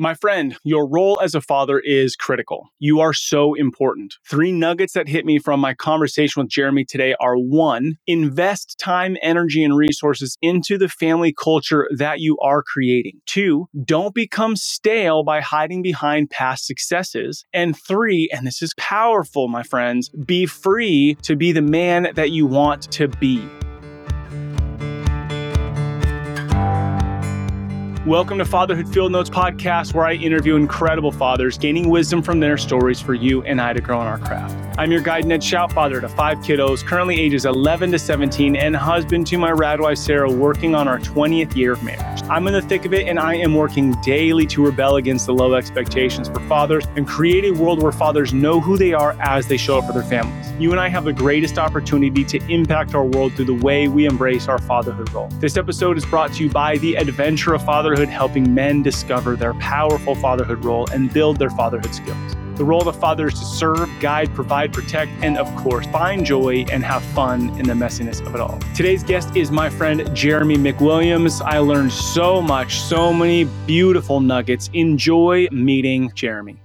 My friend, your role as a father is critical. You are so important. Three nuggets that hit me from my conversation with Jeremy today are one, invest time, energy, and resources into the family culture that you are creating. Two, don't become stale by hiding behind past successes. And three, and this is powerful, my friends, be free to be the man that you want to be. Welcome to Fatherhood Field Notes podcast, where I interview incredible fathers, gaining wisdom from their stories for you and I to grow in our craft. I'm your guide, Ned Shout, father to five kiddos, currently ages 11 to 17, and husband to my rad wife, Sarah, working on our 20th year of marriage. I'm in the thick of it, and I am working daily to rebel against the low expectations for fathers and create a world where fathers know who they are as they show up for their families. You and I have the greatest opportunity to impact our world through the way we embrace our fatherhood role. This episode is brought to you by the Adventure of Fatherhood, helping men discover their powerful fatherhood role and build their fatherhood skills. The role of a father is to serve, guide, provide, protect, and of course, find joy and have fun in the messiness of it all. Today's guest is my friend Jeremy McWilliams. I learned so much, so many beautiful nuggets. Enjoy meeting Jeremy.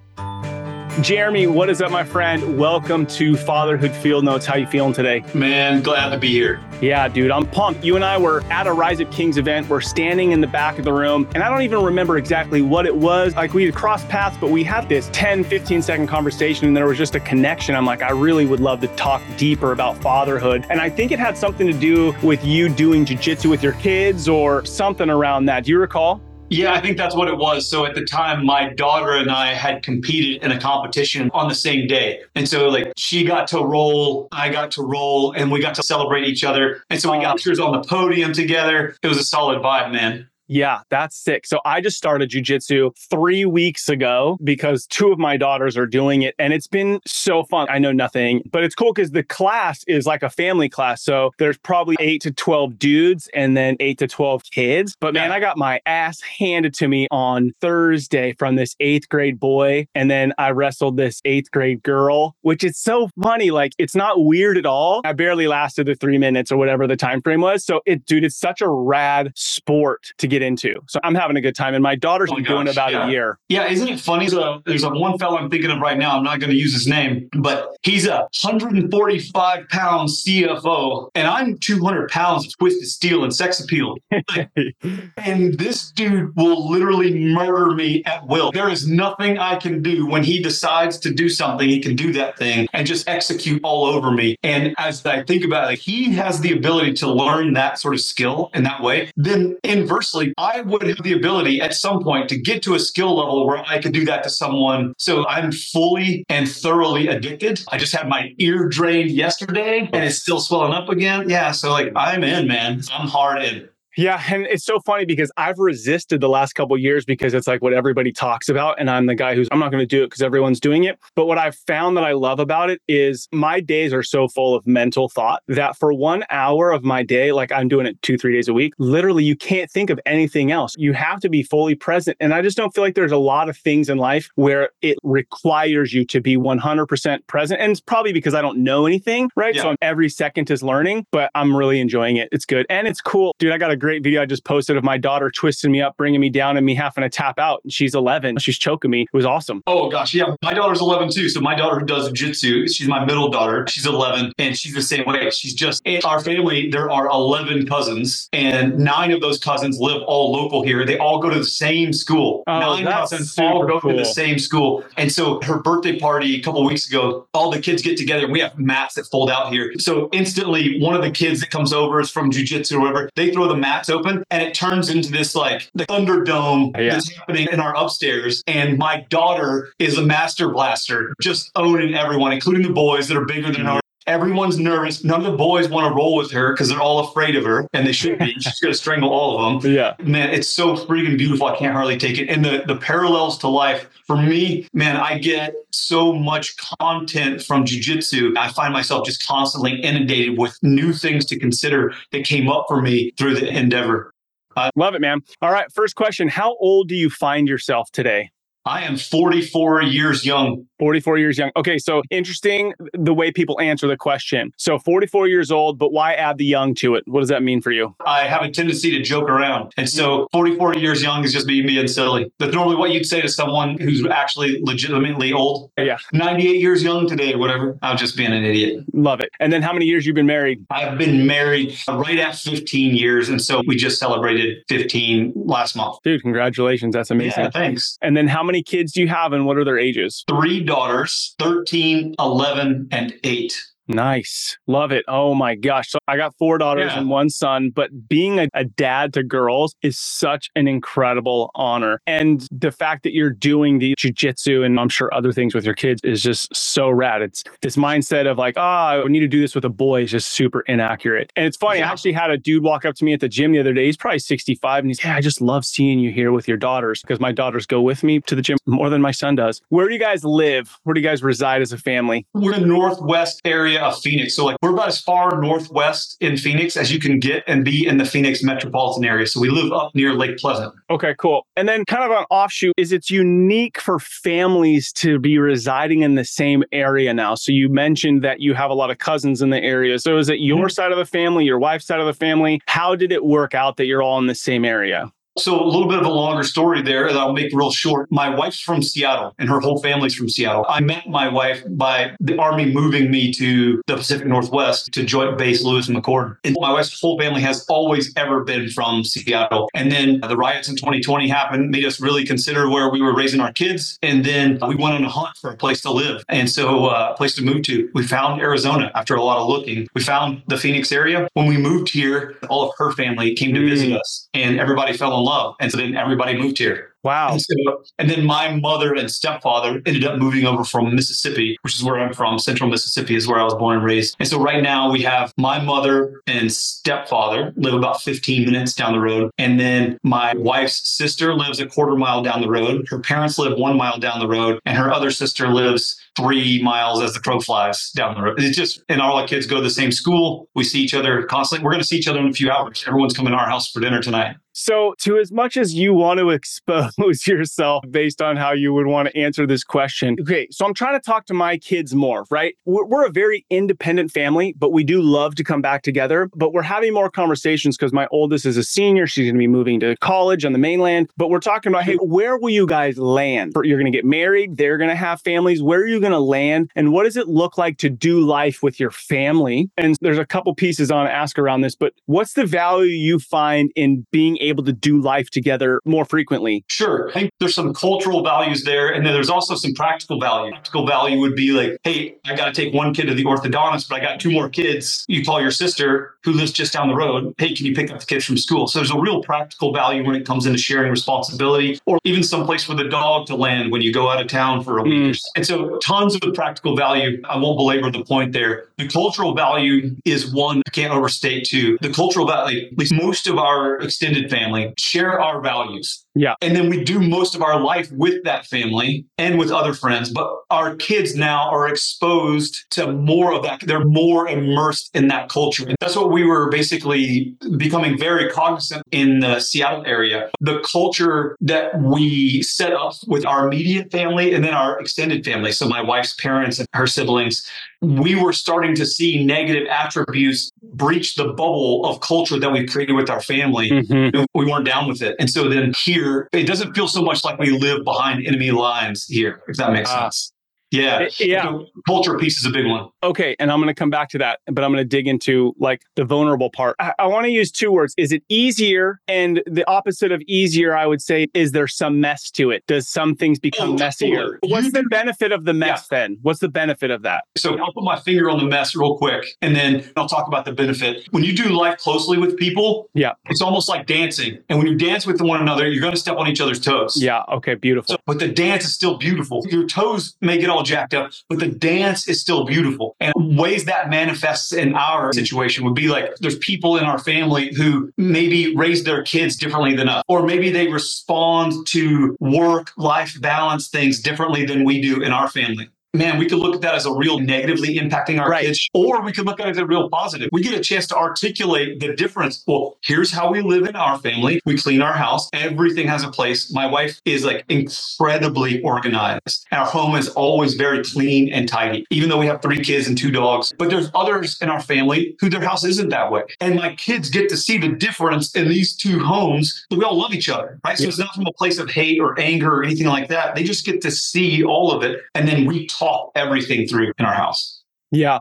Jeremy, what is up, my friend? Welcome to Fatherhood Field Notes. How you feeling today? Man, glad to be here. Yeah, dude, I'm pumped. You and I were at a Rise Up Kings event. We're standing in the back of the room, and I don't even remember exactly what it was. Like we had crossed paths, but we had this 10, 15 second conversation, and there was just a connection. I'm like, I really would love to talk deeper about fatherhood. And I think it had something to do with you doing jujitsu with your kids or something around that. Do you recall? Yeah, I think that's what it was. So at the time, my daughter and I had competed in a competition on the same day. And so, like, she got to roll, I got to roll, and we got to celebrate each other. And so we got pictures on the podium together. It was a solid vibe, man. Yeah, that's sick. So I just started jujitsu three weeks ago because two of my daughters are doing it and it's been so fun. I know nothing, but it's cool because the class is like a family class. So there's probably eight to 12 dudes and then eight to 12 kids. But man, I got my ass handed to me on Thursday from this eighth grade boy. And then I wrestled this eighth grade girl, which is so funny. Like it's not weird at all. I barely lasted the three minutes or whatever the time frame was. So it, dude, it's such a rad sport to get into. So I'm having a good time. And my daughter's oh been doing about yeah. a year. Yeah, isn't it funny? So there's a one fellow I'm thinking of right now. I'm not going to use his name, but he's a 145 pound CFO, and I'm 200 pounds of twisted steel and sex appeal. and this dude will literally murder me at will. There is nothing I can do when he decides to do something. He can do that thing and just execute all over me. And as I think about it, like, he has the ability to learn that sort of skill in that way. Then inversely, I would have the ability at some point to get to a skill level where I could do that to someone. So I'm fully and thoroughly addicted. I just had my ear drained yesterday and it's still swelling up again. Yeah. So like I'm in, man. I'm hard in. Yeah, and it's so funny because I've resisted the last couple years because it's like what everybody talks about and I'm the guy who's I'm not going to do it because everyone's doing it. But what I've found that I love about it is my days are so full of mental thought that for 1 hour of my day like I'm doing it 2 3 days a week, literally you can't think of anything else. You have to be fully present and I just don't feel like there's a lot of things in life where it requires you to be 100% present and it's probably because I don't know anything, right? Yeah. So every second is learning, but I'm really enjoying it. It's good. And it's cool. Dude, I got a great video I just posted of my daughter twisting me up, bringing me down, and me having to tap out. And she's 11. She's choking me. It was awesome. Oh gosh, yeah. My daughter's 11 too. So my daughter who does jiu-jitsu, she's my middle daughter. She's 11, and she's the same way. She's just in our family. There are 11 cousins, and nine of those cousins live all local here. They all go to the same school. Oh, nine cousins all go cool. to the same school. And so her birthday party a couple weeks ago, all the kids get together. We have mats that fold out here. So instantly, one of the kids that comes over is from jujitsu or whatever. They throw the mats open, and it turns into this like the Thunderdome yeah. that's happening in our upstairs. And my daughter is a master blaster, just owning everyone, including the boys that are bigger than her. Everyone's nervous. None of the boys want to roll with her because they're all afraid of her, and they should be. She's going to strangle all of them. Yeah, man, it's so freaking beautiful. I can't hardly take it. And the the parallels to life for me, man, I get so much content from jujitsu. I find myself just constantly inundated with new things to consider that came up for me through the endeavor. Uh, Love it, man. All right. First question How old do you find yourself today? I am 44 years young. 44 years young. Okay, so interesting the way people answer the question. So 44 years old, but why add the young to it? What does that mean for you? I have a tendency to joke around. And so 44 years young is just me being silly. That's normally what you'd say to someone who's actually legitimately old. Yeah. 98 years young today, whatever. I'm just being an idiot. Love it. And then how many years you've been married? I've been married right at 15 years. And so we just celebrated 15 last month. Dude, congratulations. That's amazing. Yeah, thanks. And then how many kids do you have and what are their ages? Three daughters, 13, 11, and 8. Nice. Love it. Oh my gosh. So I got four daughters Yeah. and one son, but being a, a dad to girls is such an incredible honor. And the fact that you're doing the jujitsu and I'm sure other things with your kids is just so rad. It's this mindset of like, ah, oh, I need to do this with a boy is just super inaccurate. And it's funny. I actually had a dude walk up to me at the gym the other day. He's probably 65 and he's, yeah, I just love seeing you here with your daughters because my daughters go with me to the gym more than my son does. Where do you guys live? Where do you guys reside as a family? We're in the northwest area of Phoenix. So, like, we're about as far northwest in Phoenix as you can get and be in the Phoenix metropolitan area. So, we live up near Lake Pleasant. Okay, cool. And then kind of an offshoot is it's unique for families to be residing in the same area now. So you mentioned that you have a lot of cousins in the area. So is it your mm-hmm. side of the family, your wife's side of the family? How did it work out that you're all in the same area? So, a little bit of a longer story there that I'll make real short. My wife's from Seattle and her whole family's from Seattle. I met my wife by the Army moving me to the Pacific Northwest to Joint Base Lewis and McChord. And my wife's whole family has always ever been from Seattle. And then the riots in 2020 happened, made us really consider where we were raising our kids. And then we went on a hunt for a place to live. And so, uh, a place to move to. We found Arizona after a lot of looking. We found the Phoenix area. When we moved here, all of her family came to Mm. visit us and everybody fell in love. And so then everybody moved here. Wow. And, so, and then my mother and stepfather ended up moving over from Mississippi, which is where I'm from. Central Mississippi is where I was born and raised. And so right now we have my mother and stepfather live about 15 minutes down the road. And then my wife's sister lives a quarter mile down the road. Her parents live one mile down the road. And her other sister lives three miles as the crow flies down the road. It's just, and all our kids go to the same school. We see each other constantly. We're going to see each other in a few hours. Everyone's coming to our house for dinner tonight. So, to as much as you want to expose yourself based on how you would want to answer this question, okay, so I'm trying to talk to my kids more, right? We're, a very independent family, but we do love to come back together. But we're having more conversations because my oldest is a senior. She's going to be moving to college on the mainland. But we're talking about, hey, where will you guys land? You're going to get married, they're going to have families. Where are you going to land? And what does it look like to do life with your family? And there's a couple pieces on ask around this, but what's the value you find in being able to do life together more frequently? Sure. I think there's some cultural values there. And then there's also some practical value. Practical value would be like, hey, I got to take one kid to the orthodontist, but I got two more kids. You call your sister who lives just down the road. Hey, can you pick up the kids from school? So there's a real practical value when it comes into sharing responsibility or even someplace for the dog to land when you go out of town for a week. Mm. or so. And so tons of practical value. I won't belabor the point there. The cultural value is one I can't overstate too. The cultural value, at least most of our extended family share our values. Yeah. And then we do most of our life with that family and with other friends. But our kids now are exposed to more of that. They're more immersed in that culture. And that's what we were basically becoming very cognizant in the Seattle area. The culture that we set up with our immediate family and then our extended family. So my wife's parents and her siblings, we were starting to see negative attributes breach the bubble of culture that we created with our family Mhm. we weren't down with it. And so then here, it doesn't feel so much like we live behind enemy lines here, if that makes Ah. sense. Yeah. Eh, yeah. The culture piece is a big one. Okay, and I'm going to come back to that, but I'm going to dig into like the vulnerable part. I, I want to use two words. Is it easier? And the opposite of easier, I would say, is there some mess to it? Does some things become Oh, messier? What's the benefit of the mess then? What's the benefit of that? So I'll put my finger on the mess real quick and then I'll talk about the benefit. When you do life closely with people, Yeah. it's almost like dancing. And when you dance with one another, you're going to step on each other's toes. Yeah. Okay. Beautiful. So, but the dance is still beautiful. Your toes may get all jacked up, but the dance is still beautiful. And ways that manifests in our situation would be like there's people in our family who maybe raise their kids differently than us, or maybe they respond to work life balance things differently than we do in our family. Man, we could look at that as a real negatively impacting our Right. kids, or we could look at it as a real positive. We get a chance to articulate the difference. Well, here's how we live in our family. We clean our house. Everything has a place. My wife is like incredibly organized. Our home is always very clean and tidy, even though we have three kids and two dogs. But there's others in our family who their house isn't that way. And my kids get to see the difference in these two homes. We all love each other, right? So it's not from a place of hate or anger or anything like that. They just get to see all of it. And then we talk everything through in our house. Yeah.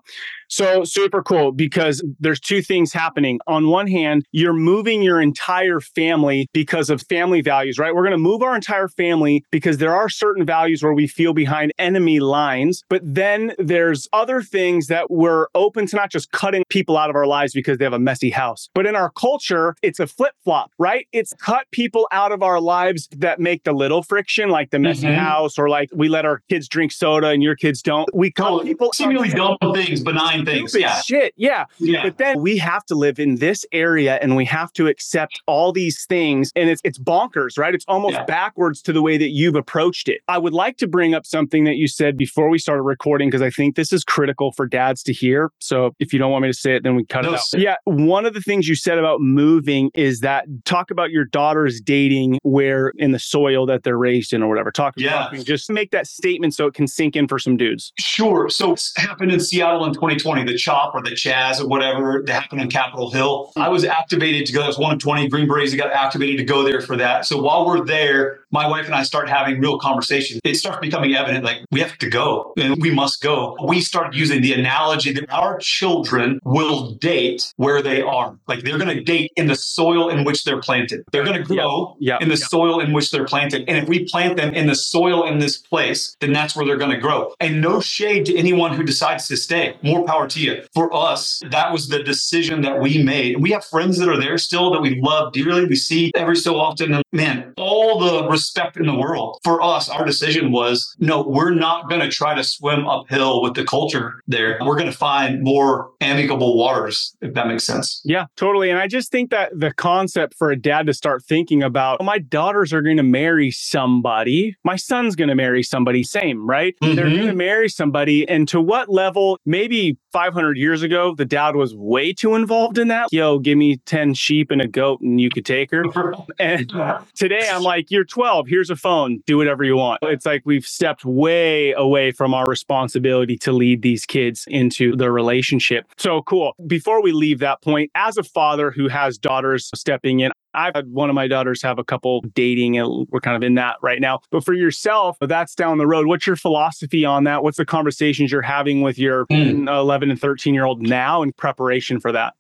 So super cool because there's two things happening. On one hand, you're moving your entire family because of family values, right? We're going to move our entire family because there are certain values where we feel behind enemy lines. But then there's other things that we're open to not just cutting people out of our lives because they have a messy house. But in our culture, it's a flip flop, right? It's cut people out of our lives that make the little friction, like the messy Mhm. house, or like we let our kids drink soda and your kids don't. We cut Oh, people seemingly dumb things, benign things. Yeah. shit. Yeah. Yeah. But then we have to live in this area and we have to accept all these things. And it's it's bonkers, right? It's almost Yeah. backwards to the way that you've approached it. I would like to bring up something that you said before we started recording, because I think this is critical for dads to hear. So if you don't want me to say it, then we cut No, it out. it. Yeah. One of the things you said about moving is that talk about your daughters dating where in the soil that they're raised in or whatever. Talk Yeah. about just make that statement so it can sink in for some dudes. Sure. So it's happened in Seattle in 2020, the CHOP or the Chaz or whatever that happened in Capitol Hill. I was activated to go. That was one of 20 Green Berets that got activated to go there for that. So while we're there, my wife and I start having real conversations. It starts becoming evident like we have to go and we must go. We start using the analogy that our children will date where they are. Like they're going to date in the soil in which they're planted. They're going to grow Yeah. in the Yeah. soil in which they're planted. And if we plant them in the soil in this place, then that's where they're going to grow. And no shade to anyone who decides to stay. More power to you. For us, that was the decision that we made. And we have friends that are there still that we love dearly. We see every so often. And man, all the respect in the world. For us, our decision was no, we're not going to try to swim uphill with the culture there. We're going to find more amicable waters, if that makes sense. Yeah, totally. And I just think that the concept for a dad to start thinking about "Oh, my daughters are going to marry somebody, my son's going to marry somebody, same, right? They're Mhm. going to marry somebody. And to what level, maybe 500 years ago, the dad was way too involved in that. Yo, give me 10 sheep and a goat and you could take her. And today I'm like, you're 12, here's a phone, do whatever you want. It's like we've stepped way away from our responsibility to lead these kids into the relationship. So cool. Before we leave that point, as a father who has daughters stepping in, I've had one of my daughters have a couple dating and we're kind of in that right now. But for yourself, that's down the road. What's your philosophy on that? What's the conversations you're having with your Hmm. 11 and 13 year old now in preparation for that?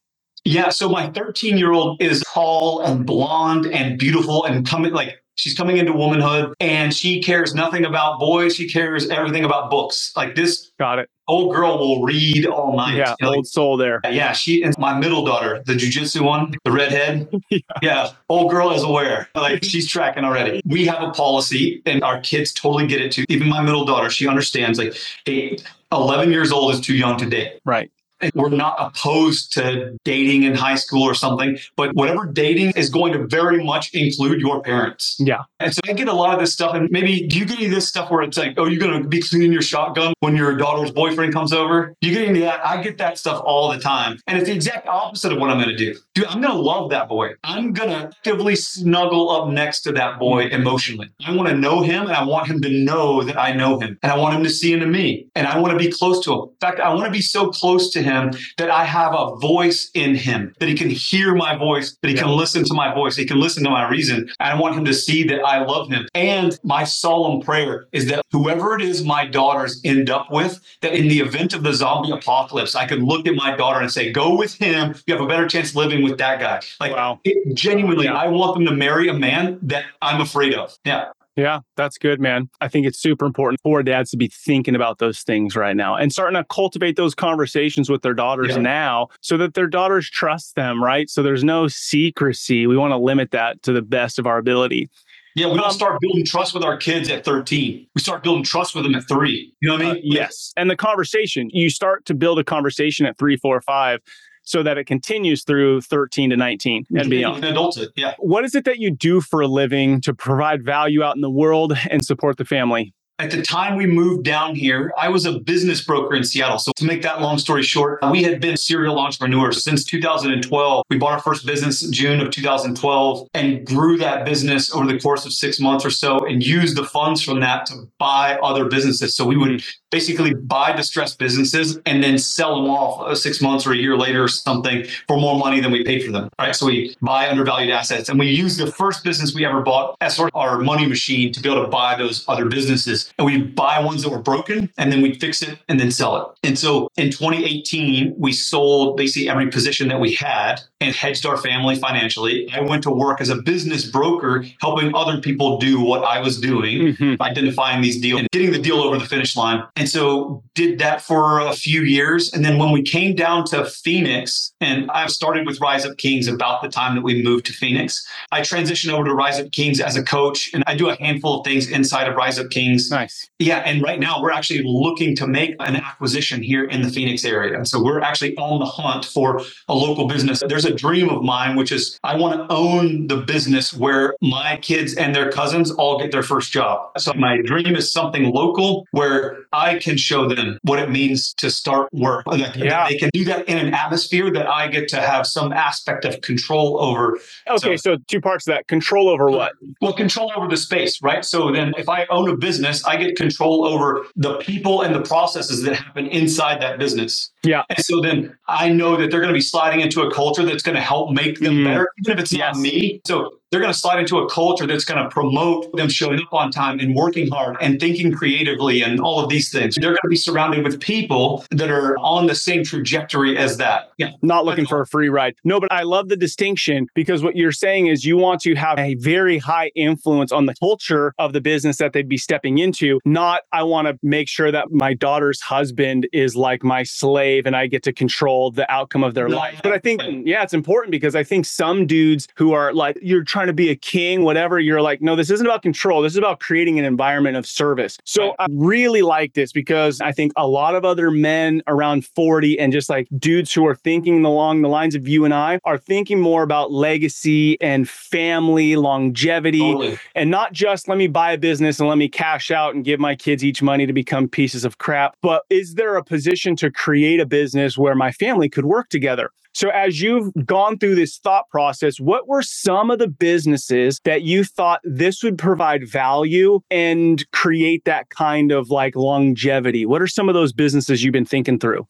Yeah, so my 13 year old is tall and blonde and beautiful and coming like she's coming into womanhood and she cares nothing about boys. She cares everything about books. Like this Got it. old girl will read all night. Yeah, You know, like, old soul there. yeah, she and my middle daughter, the jujitsu one, the redhead. Yeah. yeah, old girl is aware. Like she's tracking already. We have a policy, and our kids totally get it too. Even my middle daughter, she understands. Like, hey, 11 years old is too young to date. Right. We're not opposed to dating in high school or something, but whatever dating is going to very much include your parents. Yeah. And so I get a lot of this stuff. And maybe do you get any of this stuff where it's like, oh, you're going to be cleaning your shotgun when your daughter's boyfriend comes over? You get into that? I get that stuff all the time. And it's the exact opposite of what I'm going to do. Dude, I'm going to love that boy. I'm going to actively snuggle up next to that boy emotionally. I want to know him and I want him to know that I know him. And I want him to see into me. And I want to be close to him. In fact, I want to be so close to him that I have a voice in him, that he can hear my voice, that he can listen to my voice, he can listen to my reason. I want him to see that I love him. And my solemn prayer is that whoever it is my daughters end up with, that in the event of the zombie apocalypse, I could look at my daughter and say, go with him. You have a better chance living with that guy. Like, Wow. it, genuinely, Yeah. I want them to marry a man that I'm afraid of. Yeah. Yeah, that's good, man. I think it's super important for dads to be thinking about those things right now and starting to cultivate those conversations with their daughters Yeah. now so that their daughters trust them, right? So there's no secrecy. We want to limit that to the best of our ability. Yeah, we don't Um, start building trust with our kids at 13. We start building trust with them at three. You know what I Uh, mean? yes. And the conversation, you start to build a conversation at three, four, five, so that it continues through 13 to 19 and beyond. Adulthood. Yeah. What is it that you do for a living to provide value out in the world and support the family? At the time we moved down here, I was a business broker in Seattle. So to make that long story short, we had been serial entrepreneurs since 2012. We bought our first business in June of 2012 and grew that business over the course of six months or so and used the funds from that to buy other businesses. So we would basically buy distressed businesses and then sell them off uh, six months or a year later or something for more money than we paid for them. Right. So we buy undervalued assets and we use the first business we ever bought as sort of our money machine to be able to buy those other businesses. And we buy ones that were broken and then we fix it and then sell it. And so in 2018, we sold basically every position that we had and hedged our family financially. I went to work as a business broker, helping other people do what I was doing, mm-hmm. identifying these deals and getting the deal over the finish line. And so did that for a few years. And then when we came down to Phoenix, and I've started with Rise Up Kings about the time that we moved to Phoenix, I transitioned over to Rise Up Kings as a coach, and I do a handful of things inside of Rise Up Kings. Nice. Yeah. And right now we're actually looking to make an acquisition here in the Phoenix area. And so we're actually on the hunt for a local business. There's a dream of mine, which is I want to own the business where my kids and their cousins all get their first job. So my dream is something local where I I can show them what it means to start work. That, yeah. they can do that in an atmosphere that I get to have some aspect of control over. Okay, so, so two parts of that. Control over what? Well, control over the space, right? So then if I own a business, I get control over the people and the processes that happen inside that business. Yeah. And so then I know that they're going to be sliding into a culture that's going to help make them mm. better, even if it's yes. not me. So they're going to slide into a culture that's going to promote them showing up on time and working hard and thinking creatively and all of these things. They're going to be surrounded with people that are on the same trajectory as that. Yeah. Not looking for a free ride. No, but I love the distinction because what you're saying is you want to have a very high influence on the culture of the business that they'd be stepping into. Not, I want to make sure that my daughter's husband is like my slave and I get to control the outcome of their life. But I think, yeah, it's important because I think some dudes who are like, you're trying trying to be a king, whatever, you're like, no, this isn't about control. This is about creating an environment of service. So. I really like this because I think a lot of other men around 40 and just like dudes who are thinking along the lines of you and I are thinking more about legacy and family longevity totally. and not just let me buy a business and let me cash out and give my kids each money to become pieces of crap. But is there a position to create a business where my family could work together? So, as you've gone through this thought process, what were some of the businesses that you thought this would provide value and create that kind of like longevity? What are some of those businesses you've been thinking through?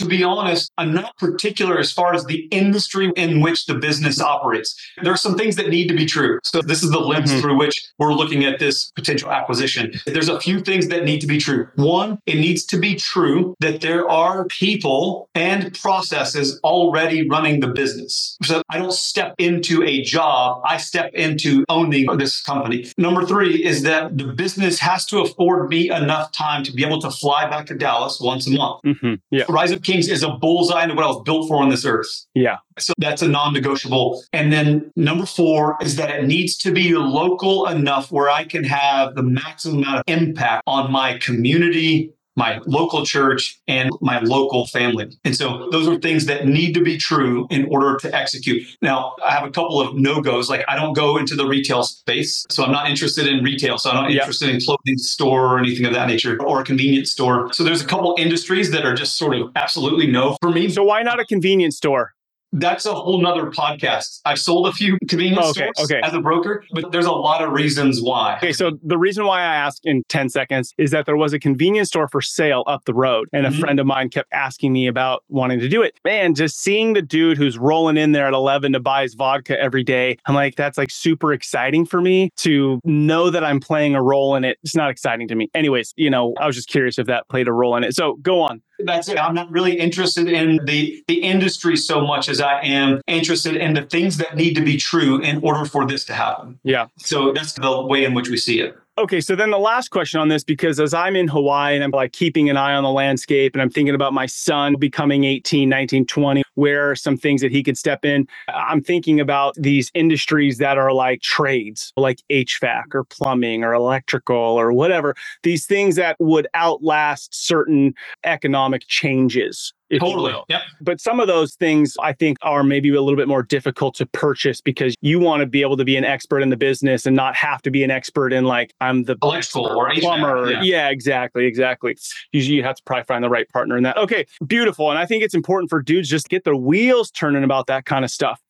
To be honest, I'm not particular as far as the industry in which the business operates. There are some things that need to be true. So this is the lens mm-hmm. through which we're looking at this potential acquisition. There's a few things that need to be true. One, it needs to be true that there are people and processes already running the business. So I don't step into a job, I step into owning this company. Number three is that the business has to afford me enough time to be able to fly back to Dallas once a month. Mm-hmm. Yeah. Rise Up Kings is a bullseye into what I was built for on this earth. Yeah. So that's a non negotiable. And then number four is that it needs to be local enough where I can have the maximum amount of impact on my community, my local church and my local family. And so those are things that need to be true in order to execute. Now, I have a couple of no goes. Like I don't go into the retail space. So I'm not interested in retail. So I'm not yep. interested in clothing store or anything of that nature or a convenience store. So there's a couple industries that are just sort of absolutely no for me. So why not a convenience store? That's a whole nother podcast. I've sold a few convenience oh, okay, stores okay. as a broker, but there's a lot of reasons why. Okay, so the reason why I asked in 10 seconds is that there was a convenience store for sale up the road, and mm-hmm. a friend of mine kept asking me about wanting to do it. Man, just seeing the dude who's rolling in there at 11 to buy his vodka every day, I'm like, that's like super exciting for me to know that I'm playing a role in it. It's not exciting to me. Anyways, you know, I was just curious if that played a role in it. So go on that's it. I'm not really interested in the the industry so much as I am interested in the things that need to be true in order for this to happen. Yeah. So that's the way in which we see it. Okay, so then the last question on this, because as I'm in Hawaii and I'm like keeping an eye on the landscape and I'm thinking about my son becoming 18, 19, 20, where some things that he could step in? I'm thinking about these industries that are like trades, like HVAC or plumbing or electrical or whatever, these things that would outlast certain economic changes Totally. Yep. But some of those things I think are maybe a little bit more difficult to purchase because you want to be able to be an expert in the business and not have to be an expert in like I'm the Electrical or plumber. yeah. Yeah. exactly, exactly. Usually you have to probably find the right partner in that. Okay, beautiful. And I think it's important for dudes just get their wheels turning about that kind of stuff.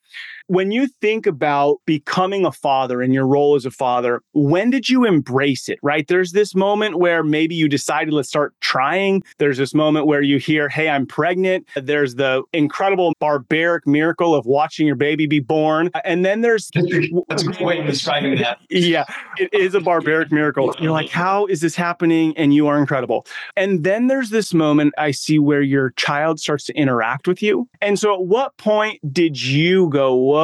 When you think about becoming a father and your role as a father, when did you embrace it? Right? There's this moment where maybe you decided, let's start trying. There's this moment where you hear, hey, I'm pregnant. There's the incredible barbaric miracle of watching your baby be born. And then there's That's a great way of describing that. yeah, it is a barbaric miracle. You're like, how is this happening? And you are incredible. And then there's this moment I see where your child starts to interact with you. And so at what point did you go, whoa,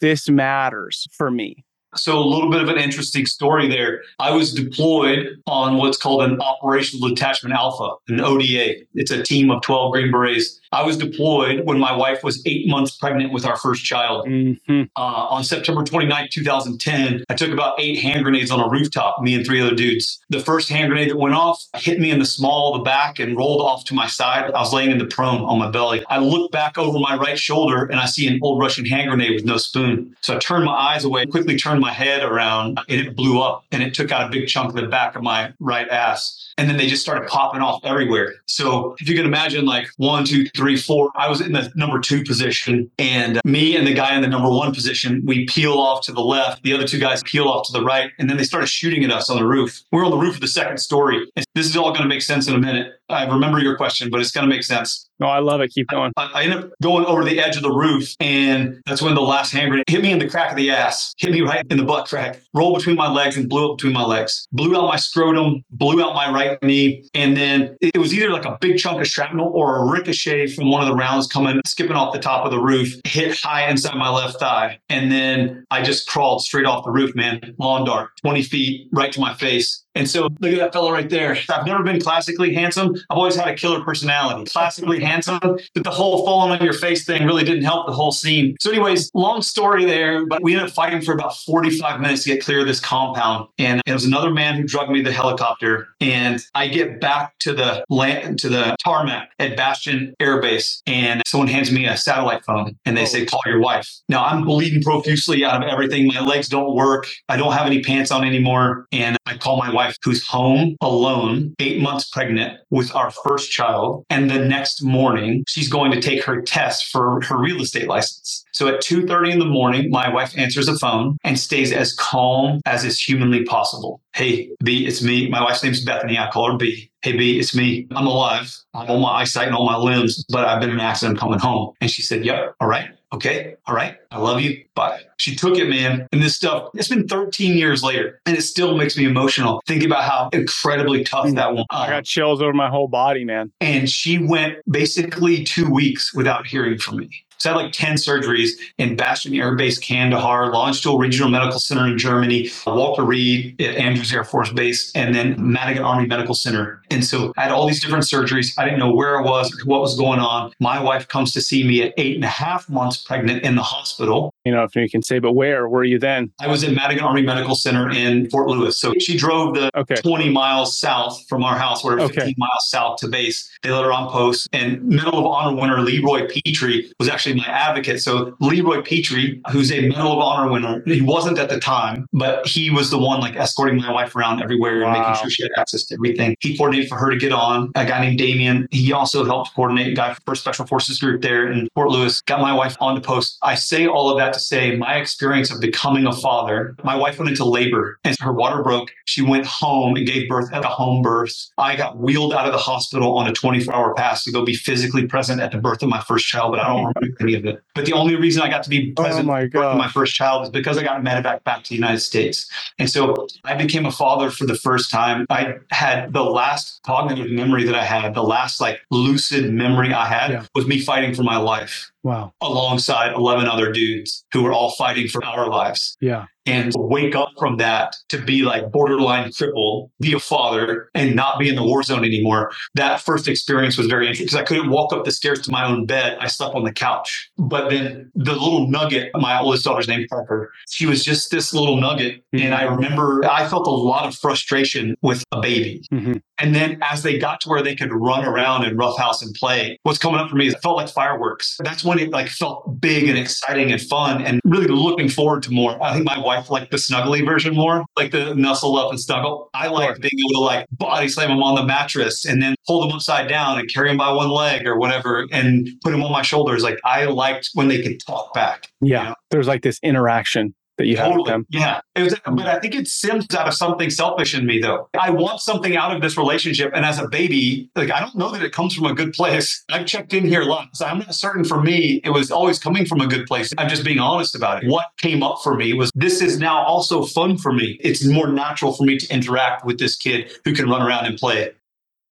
this matters for me? So a little bit of an interesting story there. I was deployed on what's called an Operational Detachment Alpha, an ODA. It's a team of 12 Green Berets. I was deployed when my wife was eight months pregnant with our first child. Mhm. Uh, on September 29, 2010, I took about eight hand grenades on a rooftop, me and three other dudes. The first hand grenade that went off hit me in the small of the back and rolled off to my side. I was laying in the prone on my belly. I look back over my right shoulder and I see an old Russian hand grenade with no spoon. So I turned my eyes away, quickly turned my head around, and it blew up and it took out a big chunk of the back of my right ass. And then they just started popping off everywhere. So if you can imagine, like one, two, three, four, I was in the number two position, and me and the guy in the number one position, we peel off to the left. The other two guys peel off to the right, and then they started shooting at us on the roof. We're on the roof of the second story. And this is all going to make sense in a minute. I remember your question, but it's going to make sense. No, I love it. Keep going. I, I ended up going over the edge of the roof, and that's when the last hand grenade hit me in the crack of the ass, hit me right in the butt crack, rolled between my legs, and blew up between my legs. Blew out my scrotum, blew out my right knee, and then it was either like a big chunk of shrapnel or a ricochet from one of the rounds coming, skipping off the top of the roof, hit high inside my left thigh, and then I just crawled straight off the roof, man, lawn dart, 20 feet right to my face. And so look at that fella right there. I've never been classically handsome. I've always had a killer personality. Classically handsome, but the whole falling on your face thing really didn't help the whole scene. So, anyways, long story there, but we ended up fighting for about 45 minutes to get clear of this compound. And it was another man who drugged me the helicopter. And I get back to the land to the tarmac at Bastion Air Base, and someone hands me a satellite phone and they say, oh. call your wife. Now I'm bleeding profusely out of everything. My legs don't work. I don't have any pants on anymore. And I call my wife, who's home alone, eight months pregnant with our first child. And the next morning, she's going to take her test for her real estate license. So at 2:30 in the morning, my wife answers the phone and stays as calm as is humanly possible. Hey, B, it's me. My wife's name's Bethany. I call her B. Hey, B, it's me. I'm alive. I'm on my eyesight and all my limbs, but I've been in an accident coming home. And she said, Yep, all right. Okay, all right. I love you. Bye. She took it, man. And this stuff, it's been 13 years later, and it still makes me emotional thinking about how incredibly tough that one. I got chills over my whole body, man. and she went basically two weeks without hearing from me. So I had like 10 surgeries in Bastion Air Base, Kandahar, Landstuhl Regional Medical Center in Germany, Walter Reed at Andrews Air Force Base, and then Madigan Army Medical Center. And so I had all these different surgeries. I didn't know where I was, or what was going on. My wife comes to see me at eight and a half months pregnant in the hospital. You know, if you can say, but where were you then? I was at Madigan Army Medical Center in Fort Lewis. So she drove the Okay. 20 miles south from our house, whatever, Okay. 15 miles south to base. They let her on post. And Medal of Honor winner Leroy Petry was actually my advocate. So Leroy Petry, who's a Medal of Honor winner, he wasn't at the time, but he was the one like escorting my wife around everywhere and Wow. making sure she had access to everything. He coordinated for her to get on. A guy named Damien. He also helped coordinate a guy for Special Forces group there in Fort Lewis. Got my wife on to post. I say all of that to say my experience of becoming a father. My wife went into labor and her water broke. She went home and gave birth at a home birth. I got wheeled out of the hospital on a 24 hour pass to go be physically present at the birth of my first child, but I don't remember any of it. But the only reason I got to be Oh present my the birth of my first child is because I got medevac back to the United States. And so I became a father for the first time. I had the last cognitive memory that I had, the last like lucid memory I had Yeah. was me fighting for my life Wow. alongside 11 other dudes who were all fighting for our lives. Yeah. And wake up from that to be like borderline crippled, be a father and not be in the war zone anymore. That first experience was very interesting because I couldn't walk up the stairs to my own bed. I slept on the couch. But then the little nugget, my oldest daughter's name Parker, she was just this little nugget. Mm-hmm. And I remember I felt a lot of frustration with a baby. Mm-hmm. And then as they got to where they could run around and roughhouse and play, what's coming up for me is it felt like fireworks. That's when it like felt big and exciting and fun and really looking forward to more. I think my wife liked the snuggly version more, like the nuzzle up and snuggle. I like being able to like body slam them on the mattress and then hold them upside down and carry them by one leg or whatever and put them on my shoulders. Like I liked when they could talk back. Yeah. You know? There's like this interaction that you totally. have them. Yeah. Was, but I think it stems out of something selfish in me, though. I want something out of this relationship. And as a baby, like, I don't know that it comes from a good place. I've checked in here lots. I'm not certain for me, it was always coming from a good place. I'm just being honest about it. What came up for me was this is now also fun for me. It's more natural for me to interact with this kid who can run around and play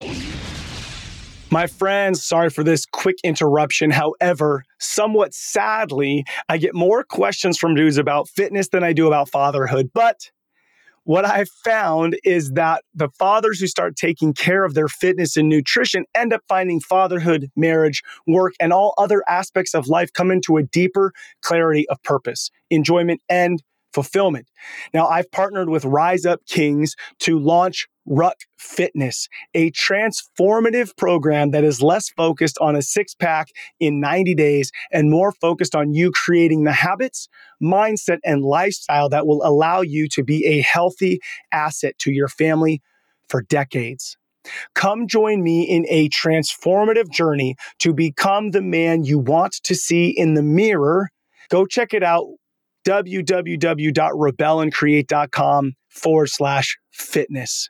it. My friends, sorry for this quick interruption. However, somewhat sadly, I get more questions from dudes about fitness than I do about fatherhood. But what I've found is that the fathers who start taking care of their fitness and nutrition end up finding fatherhood, marriage, work, and all other aspects of life come into a deeper clarity of purpose, enjoyment, and fulfillment. Now, I've partnered with Rise Up Kings to launch RUK Fitness, a transformative program that is less focused on a six pack in 90 days and more focused on you creating the habits, mindset, and lifestyle that will allow you to be a healthy asset to your family for decades. Come join me in a transformative journey to become the man you want to see in the mirror. Go check it out www.rebelandcreate.com forward slash fitness.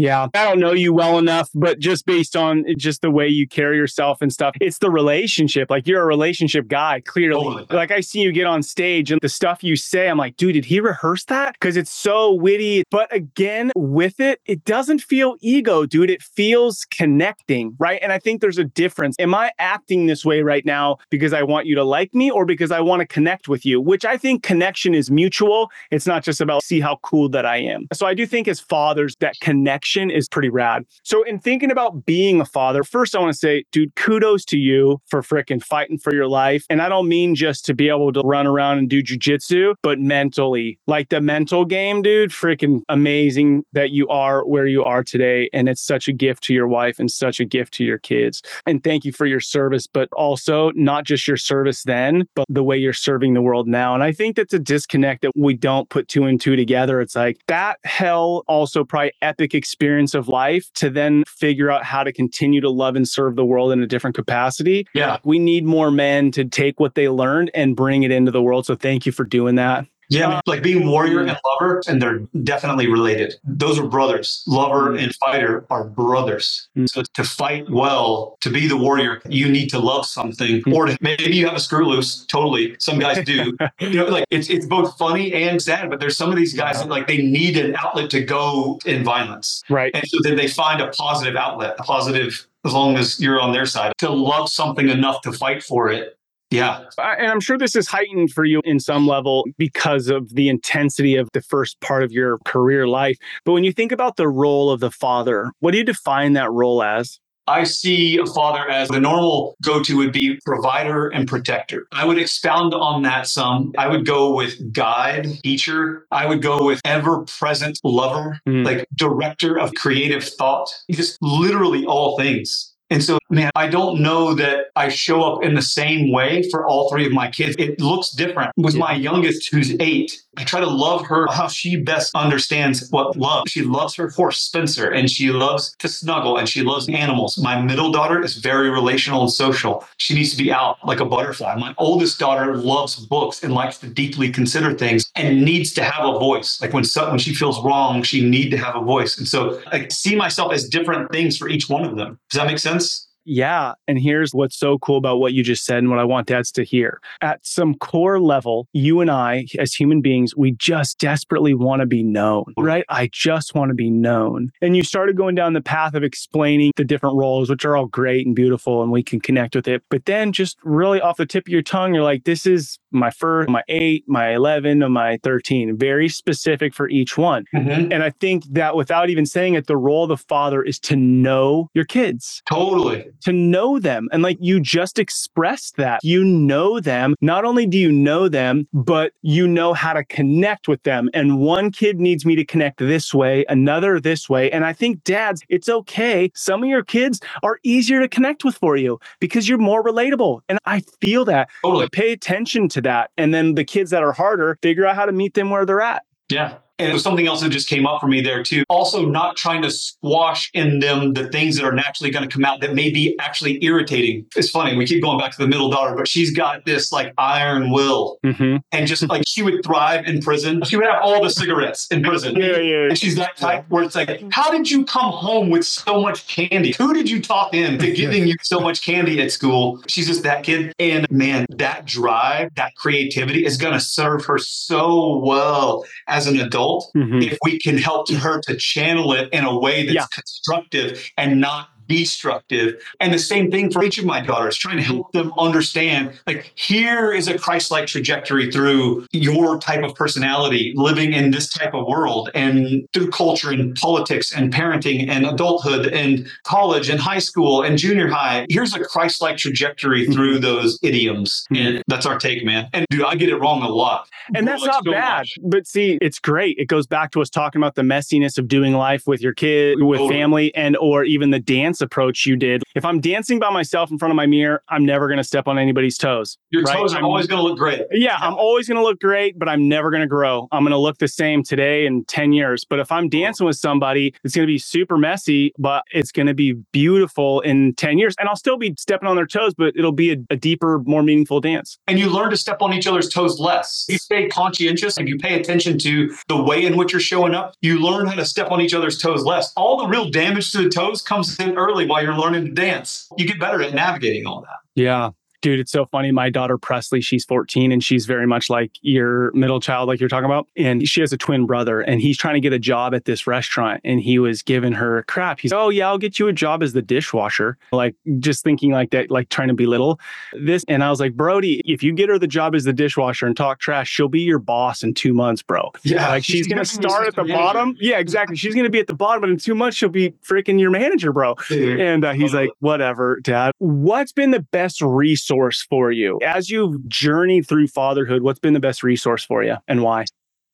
Yeah, I don't know you well enough, but just based on just the way you carry yourself and stuff, it's the relationship. Like you're a relationship guy, clearly. Totally. Like I see you get on stage and the stuff you say, I'm like, dude, did he rehearse that? Because it's so witty. But again, with it, it doesn't feel ego, dude. It feels connecting, right? And I think there's a difference. Am I acting this way right now because I want you to like me or because I want to connect with you? Which I think connection is mutual. It's not just about see how cool that I am. So I do think as fathers, that connection connection is pretty rad. So, in thinking about being a father, first, I want to say, dude, kudos to you for freaking fighting for your life. And I don't mean just to be able to run around and do jujitsu, but mentally, like the mental game, dude, freaking amazing that you are where you are today. And it's such a gift to your wife and such a gift to your kids. And thank you for your service, but also not just your service then, but the way you're serving the world now. And I think that's a disconnect that we don't put two and two together. It's like that hell also probably epic experience experience of life to then figure out how to continue to love and serve the world in a different capacity. Yeah. We need more men to take what they learned and bring it into the world. So thank you for doing that. Yeah, like being warrior and lover, and they're definitely related. Those are brothers. Lover mm. and fighter are brothers. Mm. So to fight well, to be the warrior, you need to love something, mm. or maybe you have a screw loose. Totally, some guys do. you know, like it's it's both funny and sad. But there's some of these guys that like they need an outlet to go in violence, right? And so then they find a positive outlet, a positive as long as you're on their side, to love something enough to fight for it yeah. And I'm sure this is heightened for you in some level because of the intensity of the first part of your career life. But when you think about the role of the father, what do you define that role as? I see a father as the normal go to would be provider and protector. I would expound on that some. I would go with guide, teacher. I would go with ever present lover, mm. like director of creative thought, just literally all things. And so, man, I don't know that I show up in the same way for all three of my kids. It looks different. With my youngest, who's eight, I try to love her how she best understands what love. She loves her horse, Spencer, and she loves to snuggle and she loves animals. My middle daughter is very relational and social. She needs to be out like a butterfly. My oldest daughter loves books and likes to deeply consider things and needs to have a voice. Like when, when she feels wrong, she need to have a voice. And so I see myself as different things for each one of them. Does that make sense? Yeah. And here's what's so cool about what you just said and what I want dads to hear. At some core level, you and I, as human beings, we just desperately want to be known, right? I just want to be known. And you started going down the path of explaining the different roles, which are all great and beautiful, and we can connect with it. But then just really off the tip of your tongue, you're like, this is my first, my eight, my 11, and my 13, very specific for each one. Mm-hmm. And I think that without even saying it, the role of the father is to know your kids Totally. to know them. And like you just expressed that, you know them. Not only do you know them, but you know how to connect with them. And one kid needs me to connect this way, another this way. And I think dads, it's okay. Some of your kids are easier to connect with for you because you're more relatable. And I feel that. Totally. Pay attention to that. And then the kids that are harder, figure out how to meet them where they're at. Yeah. And it was something else that just came up for me there too. Also, not trying to squash in them the things that are naturally going to come out that may be actually irritating. It's funny, we keep going back to the middle daughter, but she's got this like iron will. Mm-hmm. And just like she would thrive in prison. She would have all the cigarettes in prison. Yeah, yeah. And she's that type where it's like, how did you come home with so much candy? Who did you talk in to giving you so much candy at school? She's just that kid. And man, that drive, that creativity is going to serve her so well as an adult Mhm. if we can help her to channel it in a way that's Yeah. constructive and not destructive. And the same thing for each of my daughters, trying to help them understand like, here is a Christ like trajectory through your type of personality, living in this type of world, and through culture and politics and parenting and adulthood and college and high school and junior high. Here's a Christ like trajectory mm-hmm. through those idioms. And that's our take, man. And dude, I get it wrong a lot. And that's Like, not so bad. much. But see, it's great. It goes back to us talking about the messiness of doing life with your kid, with Totally. family, and or even the dance approach you did. If I'm dancing by myself in front of my mirror, I'm never going to step on anybody's toes. Your Right, toes are I'm- always going to look great. Yeah, I'm always going to look great, but I'm never going to grow. I'm going to look the same today in 10 years. But if I'm dancing with somebody, it's going to be super messy, but it's going to be beautiful in 10 years. And I'll still be stepping on their toes, but it'll be a, a deeper, more meaningful dance. and you learn to step on each other's toes less. You stay conscientious. If you pay attention to the way in which you're showing up, you learn how to step on each other's toes less. All the real damage to the toes comes in early while you're learning to dance. You get better at navigating all that. Yeah. Dude, it's so funny. My daughter Presley, she's 14 and she's very much like your middle child, like you're talking about. And she has a twin brother and he's trying to get a job at this restaurant. And he was giving her crap. He's, oh, yeah, I'll get you a job as the dishwasher. Like just thinking like that, like trying to belittle this. And I was like, Brody, if you get her the job as the dishwasher and talk trash, she'll be your boss in two months, bro. Yeah. Like she's going to start at the bottom. Yeah, exactly. She's going to be at the bottom, but in two months, she'll be freaking your manager, bro. And uh, he's like, whatever, dad. What's been the best resource for you as you've journeyed through fatherhood? What's been the best resource for you and why?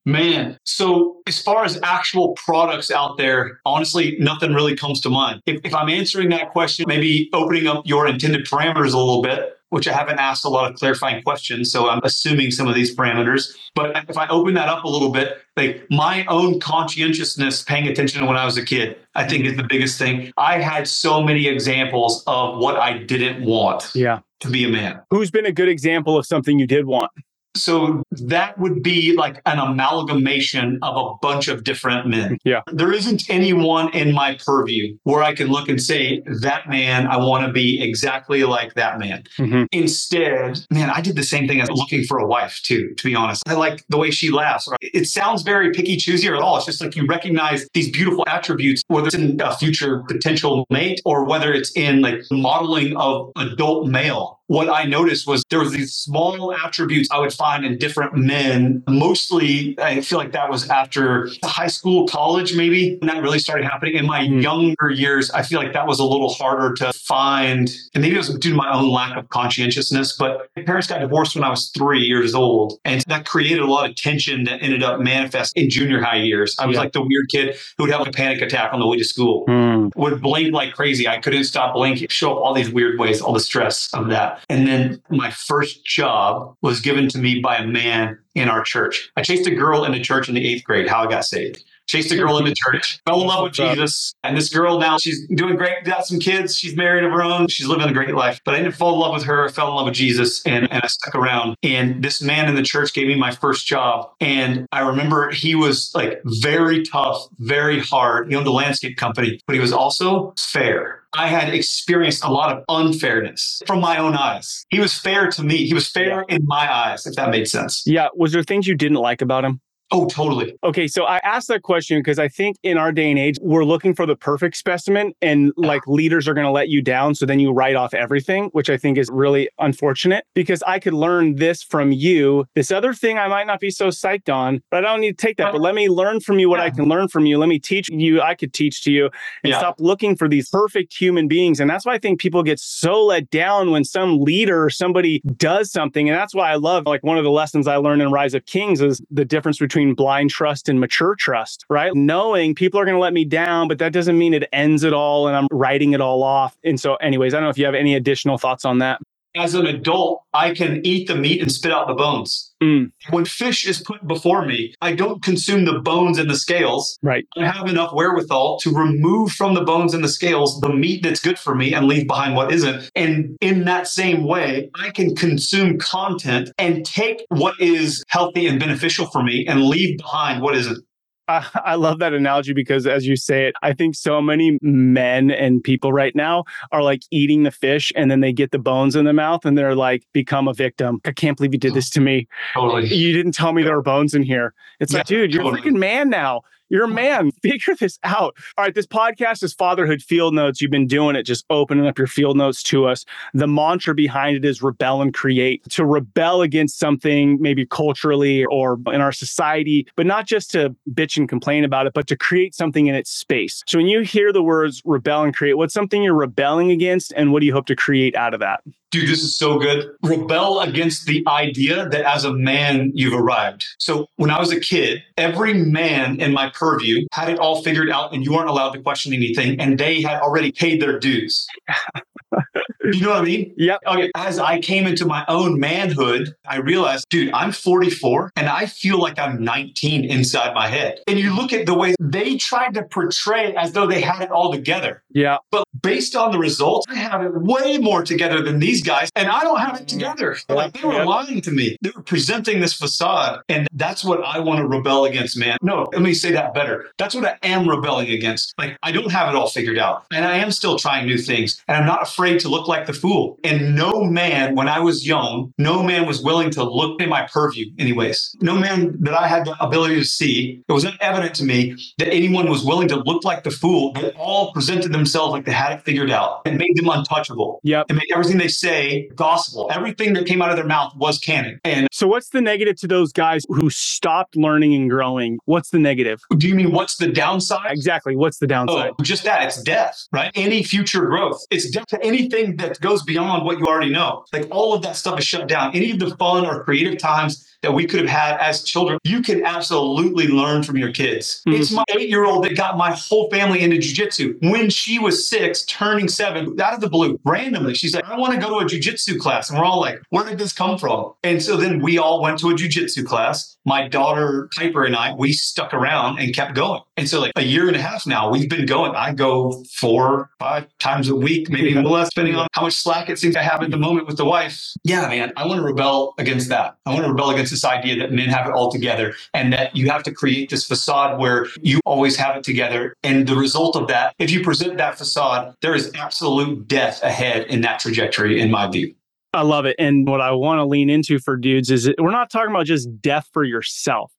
Man, so as far as actual products out there, honestly, nothing really comes to mind. If, if I'm answering that question, maybe opening up your intended parameters a little bit, which I haven't asked a lot of clarifying questions, so I'm assuming some of these parameters. But if I open that up a little bit, like my own conscientiousness, paying attention when I was a kid, I think is the biggest thing. I had so many examples of what I didn't want Yeah. To be a man. Who's been a good example of something you did want? So that would be like an amalgamation of a bunch of different men. Yeah. There isn't anyone in my purview where I can look and say, that man, I want to be exactly like that man. Mhm. Instead, man, I did the same thing as looking for a wife too, to be honest. I like the way she laughs. It sounds very picky choosy at all. It's just like you recognize these beautiful attributes, whether it's in a future potential mate or whether it's in like modeling of adult male what I noticed was there was these small attributes I would find in different men. Mostly, I feel like that was after high school, college, maybe, and that really started happening. In my Mm. younger years, I feel like that was a little harder to find. And maybe it was due to my own lack of conscientiousness, but my parents got divorced when I was three years old. And that created a lot of tension that ended up manifest in junior high years. I was Yeah. like the weird kid who would have a panic attack on the way to school Hmm. would blink like crazy. I couldn't stop blinking, show up all these weird ways, all the stress of that. And then my first job was given to me by a man in our church. I chased a girl into church in the eighth grade, how I got saved. Chased a girl into church, fell in love with Jesus. And this girl now, she's doing great, got some kids, she's married of her own, she's living a great life. But I didn't fall in love with her, I fell in love with Jesus, and, and I stuck around. And this man in the church gave me my first job. And I remember he was like very tough, very hard. He owned a landscape company, but he was also fair. I had experienced a lot of unfairness from my own eyes. He was fair to me. He was fair in my eyes, if that made sense. Yeah. Was there things you didn't like about him? Oh, totally. Okay, so I asked that question because I think in our day and age, we're looking for the perfect specimen, and like leaders are going to let you down. So then you write off everything, which I think is really unfortunate because I could learn this from you. This other thing I might not be so psyched on, but I don't need to take that. But let me learn from you what I can learn from you. Let me teach you, I could teach to you, and Yeah. stop looking for these perfect human beings. And that's why I think people get so let down when some leader or somebody does something. And that's why I love, like, one of the lessons I learned in Rise Up Kings is the difference between blind trust and mature trust, right? Knowing people are going to let me down, but that doesn't mean it ends it all and I'm writing it all off. And so, anyways, I don't know if you have any additional thoughts on that. As an adult, I can eat the meat and spit out the bones. Mm. When fish is put before me, I don't consume the bones and the scales. Right. I have enough wherewithal to remove from the bones and the scales the meat that's good for me and leave behind what isn't. And in that same way, I can consume content and take what is healthy and beneficial for me and leave behind what isn't. I, I love that analogy because, as you say it, I think so many men and people right now are like eating the fish and then they get the bones in the mouth and they're like, become a victim. I can't believe you did this to me. Totally. You didn't tell me there were bones in here. It's like, dude, you're totally. a freaking man now. You're a man. Figure this out. All right. This podcast is Fatherhood Field Notes. You've been doing it, just opening up your field notes to us. The mantra behind it is rebel and create. To rebel against something, maybe culturally or in our society, but not just to bitch and complain about it, but to create something in its space. So when you hear the words rebel and create, what's something you're rebelling against and what do you hope to create out of that? Dude, this is so good. Rebel against the idea that as a man, you've arrived. So when I was a kid, every man in my purview had it all figured out and you weren't allowed to question anything and they had already paid their dues. you know what I mean? Yep. Okay, as I came into my own manhood, I realized, dude, I'm 44 and I feel like I'm 19 inside my head. And you look at the way they tried to portray it as though they had it all together. Yeah. But based on the results, I have it way more together than these guys, and I don't have it together. Like they were Yeah. lying to me. They were presenting this facade, and that's what I want to rebel against, man. No, let me say that better. That's what I am rebelling against. Like I don't have it all figured out, and I am still trying new things, and I'm not afraid to look like the fool. And no man, when I was young, no man was willing to look in my purview, anyways. No man that I had the ability to see, it was not evident to me that anyone was willing to look like the fool. They all presented themselves like they had it figured out. It made them untouchable. Yep. It made everything they say gospel. Everything that came out of their mouth was canon. And So what's the negative to those guys who stopped learning and growing? What's the negative? do you mean what's the downside? Exactly. What's the downside? Oh, just that. It's death, right? Any future growth. It's death to anything that goes beyond what you already know. Like all of that stuff is shut down. Any of the fun or creative times that we could have had as children, you can absolutely learn from your kids. Mhm. It's my eight year old that got my whole family into jujitsu. When she was six, turning seven, out of the blue, randomly, she's like, I want to go to a jujitsu class. And we're all like, where did this come from? And so then we all went to a jujitsu class. My daughter, Piper, and I, we stuck around and kept going. And so, like a year and a half now, we've been going. I go four, five times a week, maybe even less, depending on how much slack it seems I have at the moment with the wife. Yeah, man, I want to rebel against that. I want to rebel against this idea that men have it all together and that you have to create this facade where you always have it together. And the result of that, if you present that facade, there is absolute death ahead in that trajectory, in my view. I love it. And what I want to lean into for dudes is we're not talking about just death for yourself,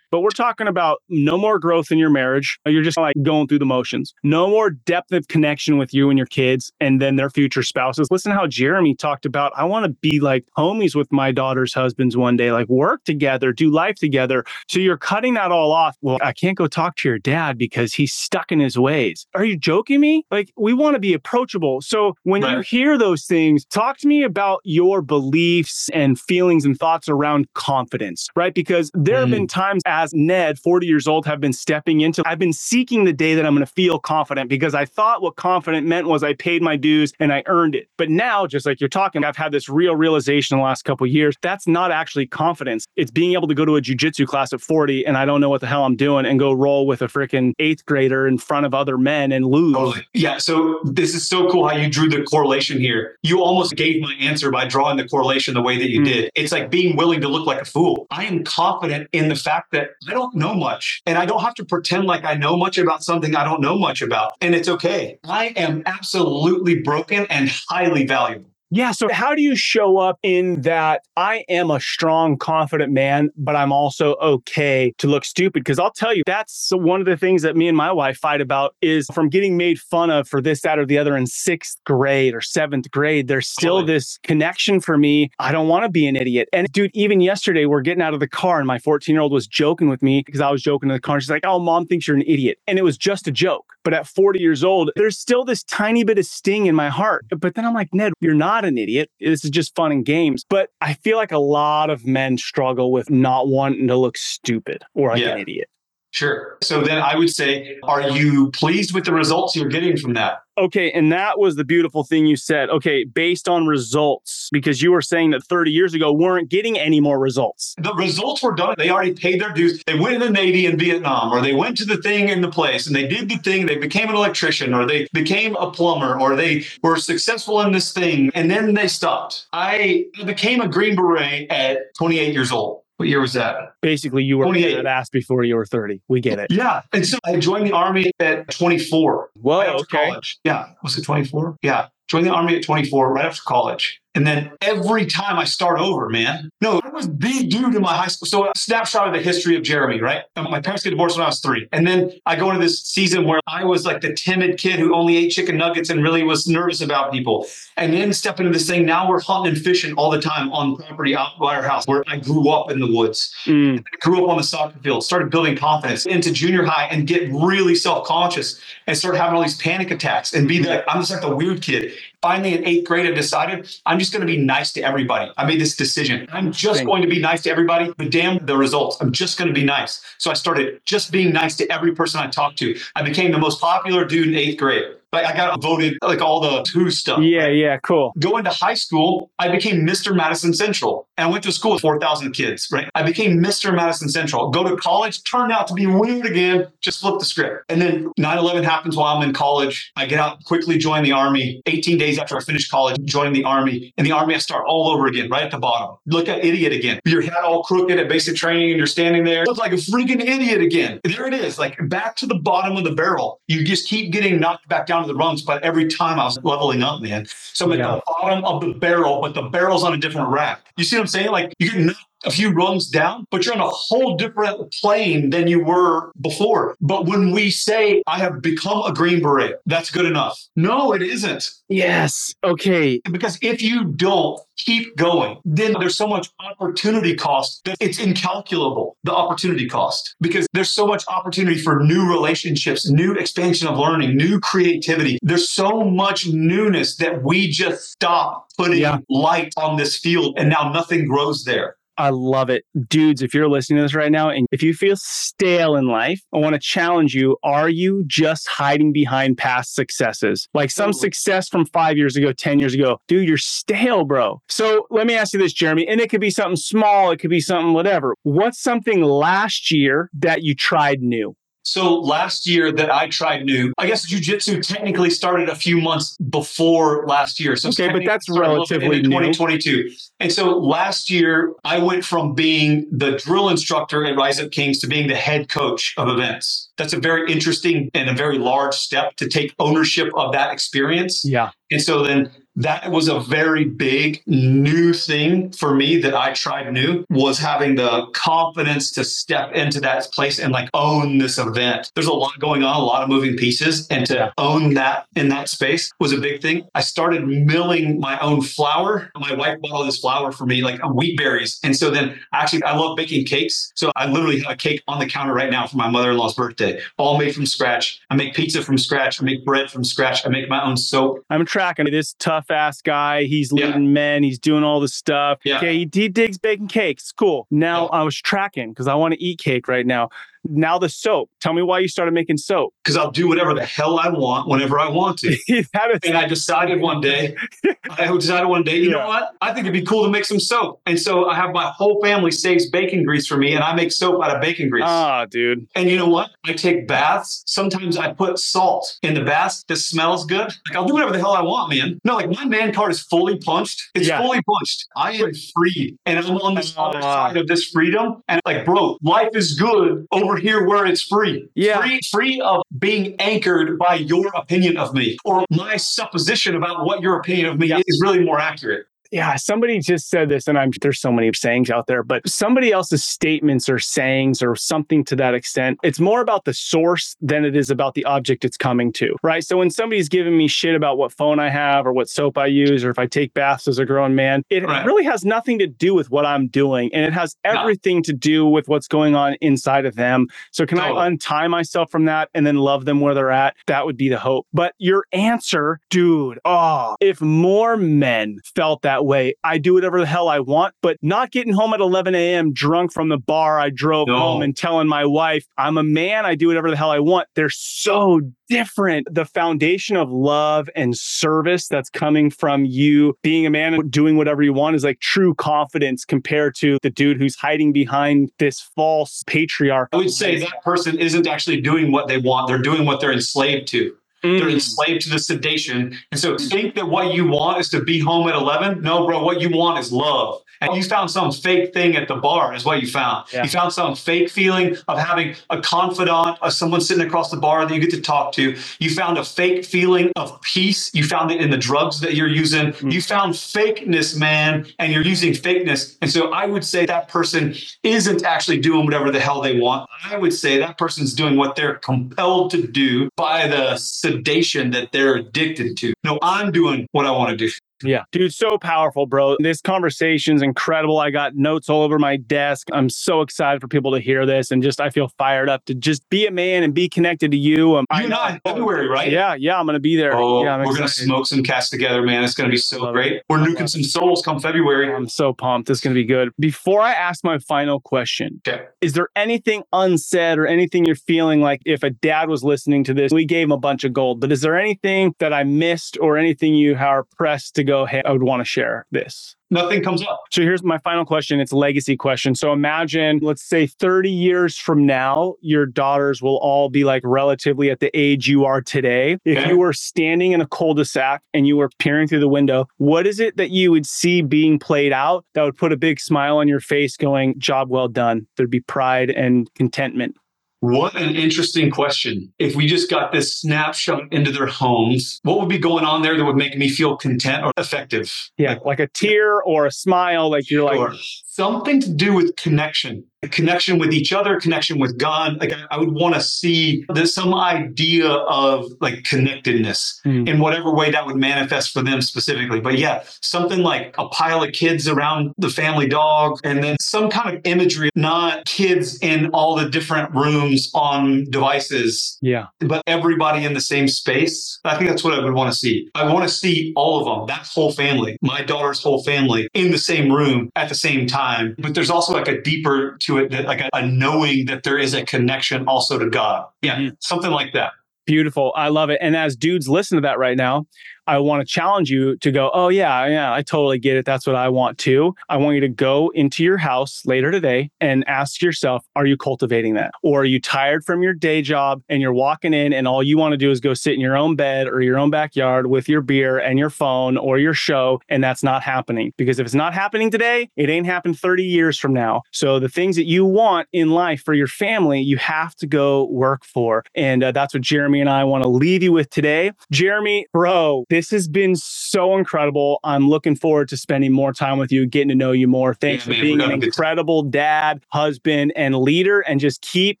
but we're talking about no more growth in your marriage. You're just like going through the motions. No more depth of connection with you and your kids and then their future spouses. Listen how Jeremy talked about I want to be like homies with my daughter's husbands one day, like work together, do life together. So you're cutting that all off. Well, I can't go talk to your dad because he's stuck in his ways. Are you joking me? Like we want to be approachable. So when you hear those things, talk to me about your beliefs and feelings and thoughts around confidence, right? Because there have Mm. been times as Ned, 40 years old, have been stepping into, I've been seeking the day that I'm going to feel confident because I thought what confident meant was I paid my dues and I earned it. But now, just like you're talking, I've had this real realization in the last couple of years. That's not actually confidence. It's being able to go to a jujitsu class at 40 and I don't know what the hell I'm doing and go roll with a freaking eighth grader in front of other men and lose. Yeah. So this is so cool how you drew the correlation here. You almost gave my answer by drawing the correlation the way that you Mm. did. It's like being willing to look like a fool. I am confident in the fact that I don't know much and I don't have to pretend like I know much about something I don't know much about. And it's okay. I am absolutely broken and highly valuable. Yeah. So, how do you show up in that I am a strong, confident man, but I'm also okay to look stupid? Because I'll tell you, that's one of the things that me and my wife fight about is from getting made fun of for this, that, or the other in sixth grade or seventh grade. There's still totally. this connection for me. I don't want to be an idiot. And dude, even yesterday, we're getting out of the car and my 14 year old was joking with me because I was joking in the car. She's like, Oh, mom thinks you're an idiot. And it was just a joke. But at 40 years old, there's still this tiny bit of sting in my heart. But then I'm like, Ned, you're not an idiot. This is just fun and games. But I feel like a lot of men struggle with not wanting to look stupid or like yeah. an idiot. Sure. So then I would say, are you pleased with the results you're getting from that? Okay. And that was the beautiful thing you said. Okay. Based on results, because you were saying that 30 years ago weren't getting any more results. The results were done. They already paid their dues. They went in the Navy in Vietnam, or they went to the thing in the place and they did the thing. They became an electrician, or they became a plumber, or they were successful in this thing. And then they stopped. I became a Green Beret at 28 years old. What year was that? Basically, you were asked before you were 30. We get it. Yeah. And so I joined the army at 24. Whoa. okay. College. Yeah. Was it 24? Yeah. Joined the army at 24 right after college. And then every time I start over, man, no, I was the dude in my high school. So a snapshot of the history of Jeremy, right? My parents get divorced when I was three. And then I go into this season where I was like the timid kid who only ate chicken nuggets and really was nervous about people. And then step into this thing. Now we're hunting and fishing all the time on property out by our house where I grew up in the woods. Mm. Grew up on the soccer field, started building confidence into junior high and get really self-conscious and start having all these panic attacks and be like, I'm just like the weird kid. Finally in eighth grade, I decided I'm just going to be nice to everybody. I made this decision. I'm just going to be nice to everybody, but damn the results. I'm just going to be nice. So I started just being nice to every person I talked to. I became the most popular dude in eighth grade. Like I got voted like all the two stuff. Yeah, yeah, cool. Going to high school, I became Mr. Madison Central. And I went to school with 4,000 kids, right? I became Mr. Madison Central. Go to college, turned out to be weird again, just flip the script. And then 9 11 happens while I'm in college. I get out, quickly join the army. 18 days after I finish college, joining the army. In the army, I start all over again, right at the bottom. Look at idiot again. Your head all crooked at basic training and you're standing there. Look like a freaking idiot again. There it is, like back to the bottom of the barrel. You just keep getting knocked back down to the rungs, but every time I was leveling up, man. So I'm at the bottom of the barrel, but the barrel's on a different rack. You see what I'm saying? Like you get knocked a few rungs down, but you're on a whole different plane than you were before. But when we say, I have become a Green Beret, that's good enough. No, it isn't. Yes. Okay. Because if you don't keep going, then there's so much opportunity cost that it's incalculable, the opportunity cost, because there's so much opportunity for new relationships, new expansion of learning, new creativity. There's so much newness that we just stop putting yeah. light on this field and now nothing grows there. I love it. Dudes, if you're listening to this right now and if you feel stale in life, I want to challenge you. Are you just hiding behind past successes? Like some success from five years ago, 10 years ago? Dude, you're stale, bro. So let me ask you this, Jeremy, and it could be something small, it could be something whatever. What's something last year that you tried new? So last year that I tried new, I guess jujitsu technically started a few months before last year. So okay, but that's relatively new. 2022. And so last year I went from being the drill instructor at Rise Up Kings to being the head coach of events. That's a very interesting and a very large step to take ownership of that experience. Yeah. And so then that was a very big new thing for me that I tried new was having the confidence to step into that place and like own this event. There's a lot going on, a lot of moving pieces, and to own that in that space was a big thing. I started milling my own flour. My wife bought all this flour for me, like wheat berries. And so then actually, I love baking cakes. So I literally have a cake on the counter right now for my mother in law's birthday, all made from scratch. I make pizza from scratch. I make bread from scratch. I make my own soap. I'm tracking this tough tough guy. He's leading yeah. men. He's doing all this stuff. Yeah. Okay, he, he digs baking cakes. Cool. Now yeah. I was tracking because I want to eat cake right now. Now the soap. Tell me why you started making soap. Because I'll do whatever the hell I want whenever I want to. is, and I decided one day, I decided one day, you Yeah. know what? I think it'd be cool to make some soap. And so I have my whole family saves bacon grease for me, and I make soap out of bacon grease. ah, dude. and you know what? I take baths. Sometimes I put salt in the bath that smells good. Like I'll do whatever the hell I want, man. No, like my man card is fully punched. It's Yeah. fully punched. I am free, and I'm on this other Ah. side of this freedom. And like, bro, life is good over here where it's free. Yeah. free, free of being anchored by your opinion of me or my supposition about what your opinion of me is really more accurate. Yeah, somebody just said this, and I'm there's so many sayings out there, but somebody else's statements or sayings or something to that extent. It's more about the source than it is about the object it's coming to, right? So when somebody's giving me shit about what phone I have or what soap I use or if I take baths as a grown man, it Right. really has nothing to do with what I'm doing, and it has No. everything to do with what's going on inside of them. So can Totally. I untie myself from that and then love them where they're at? That would be the hope. But your answer, dude, oh, if more men felt that way, I do whatever the hell I want, but not getting home at 11 a.m. drunk from the bar I drove No. home and telling my wife, I'm a man, I do whatever the hell I want. They're so different. The foundation of love and service that's coming from you being a man and doing whatever you want is like true confidence compared to the dude who's hiding behind this false patriarch. I would say that person isn't actually doing what they want. They're doing what they're enslaved to. They're Mm. enslaved to the sedation. And so think that what you want is to be home at 11. No, bro, what you want is love. And you found some fake thing at the bar, is what you found. Yeah. You found some fake feeling of having a confidant, of someone sitting across the bar that you get to talk to. You found a fake feeling of peace. You found it in the drugs that you're using. Mm. You found fakeness, man, and you're using fakeness. And so I would say that person isn't actually doing whatever the hell they want. I would say that person's doing what they're compelled to do by the sedation that they're addicted to. No, I'm doing what I want to do. Yeah. Dude, so powerful, bro. This conversation's incredible. I got notes all over my desk. I'm so excited for people to hear this and just I feel fired up to just be a man and be connected to you. Um, You and I in February, right? Yeah, yeah, I'm gonna be there. Oh, yeah, we're gonna smoke some cats together, man. It's gonna be so great. it. We're nuking some souls come February. I'm so pumped. It's gonna be good. Before I ask my final question, Okay. is there anything unsaid or anything you're feeling like if a dad was listening to this, we gave him a bunch of gold, but is there anything that I missed or anything you are pressed to go, hey, I would want to share this? Nothing comes up. So here's my final question. It's a legacy question. So imagine, let's say 30 years from now, your daughters will all be like relatively at the age you are today. If Okay. you were standing in a cul-de-sac and you were peering through the window, what is it that you would see being played out that would put a big smile on your face going, job well done? There'd be pride and contentment. What an interesting question. If we just got this snapshot into their homes, what would be going on there that would make me feel content or effective? Yeah. Like a tear or a smile. Like you're like, Sure. Something to do with connection a connection with each other connection with god like i, I would want to see there's some idea of like connectedness Hmm. in whatever way that would manifest for them specifically but yeah something like a pile of kids around the family dog and then some kind of imagery not kids in all the different rooms on devices yeah. but everybody in the same space. I think that's what I would want to see. I want to see all of them, that whole family, my daughter's whole family in the same room at the same time. But there's also like a deeper to it, that like a, a knowing that there is a connection also to God. Yeah, Mhm. something like that. Beautiful. I love it. And as dudes listen to that right now, I want to challenge you to go, oh, yeah, yeah, I totally get it. That's what I want too. I want you to go into your house later today and ask yourself, are you cultivating that? Or are you tired from your day job and you're walking in and all you want to do is go sit in your own bed or your own backyard with your beer and your phone or your show? And that's not happening. Because if it's not happening today, it ain't happened 30 years from now. So the things that you want in life for your family, you have to go work for. And uh, that's what Jeremy and I want to leave you with today. Jeremy, bro, this has been so incredible. I'm looking forward to spending more time with you, getting to know you more. Thanks Yeah, for man, being an incredible dad, husband, and leader, and just keep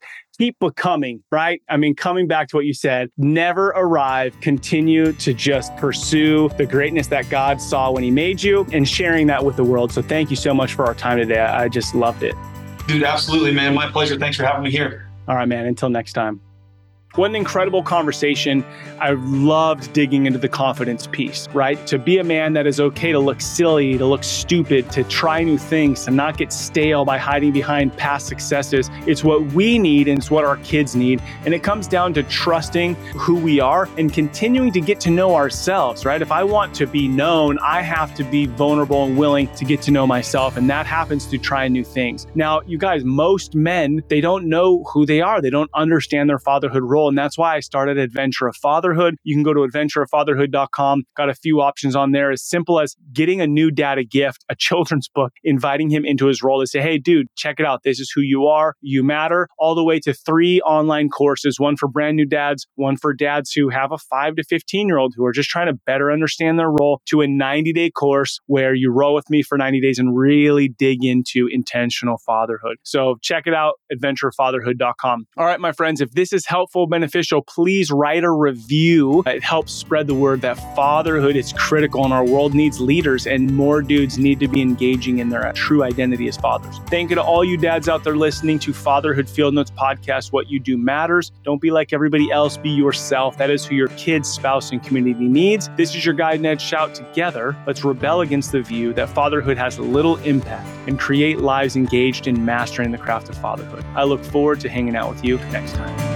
keep becoming, right? I mean, coming back to what you said, never arrive, continue to just pursue the greatness that God saw when He made you and sharing that with the world. So, thank you so much for our time today. I just loved it. Dude, absolutely, man. My pleasure. Thanks for having me here. All right, man. Until next time. What an incredible conversation. I loved digging into the confidence piece, right? To be a man that is okay to look silly, to look stupid, to try new things, to not get stale by hiding behind past successes. It's what we need and it's what our kids need. And it comes down to trusting who we are and continuing to get to know ourselves, right? If I want to be known, I have to be vulnerable and willing to get to know myself. And that happens through trying new things. Now, you guys, most men, they don't know who they are. They don't understand their fatherhood role. And that's why I started Adventure of Fatherhood. You can go to adventureoffatherhood.com. Got a few options on there as simple as getting a new dad a gift, a children's book, inviting him into his role to say, hey, dude, check it out. This is who you are. You matter. All the way to three online courses one for brand new dads, one for dads who have a five to 15 year old who are just trying to better understand their role, to a 90 day course where you row with me for 90 days and really dig into intentional fatherhood. So check it out, adventurefatherhood.com. All right, my friends, if this is helpful, beneficial, please write a review. It helps spread the word that fatherhood is critical and our world needs leaders and more dudes need to be engaging in their true identity as fathers. Thank you to all you dads out there listening to Fatherhood Field Notes podcast. What you do matters. Don't be like everybody else, be yourself. That is who your kids, spouse, and community needs. This is your guide, Ned Shout. Together, let's rebel against the view that fatherhood has little impact and create lives engaged in mastering the craft of fatherhood. I look forward to hanging out with you next time.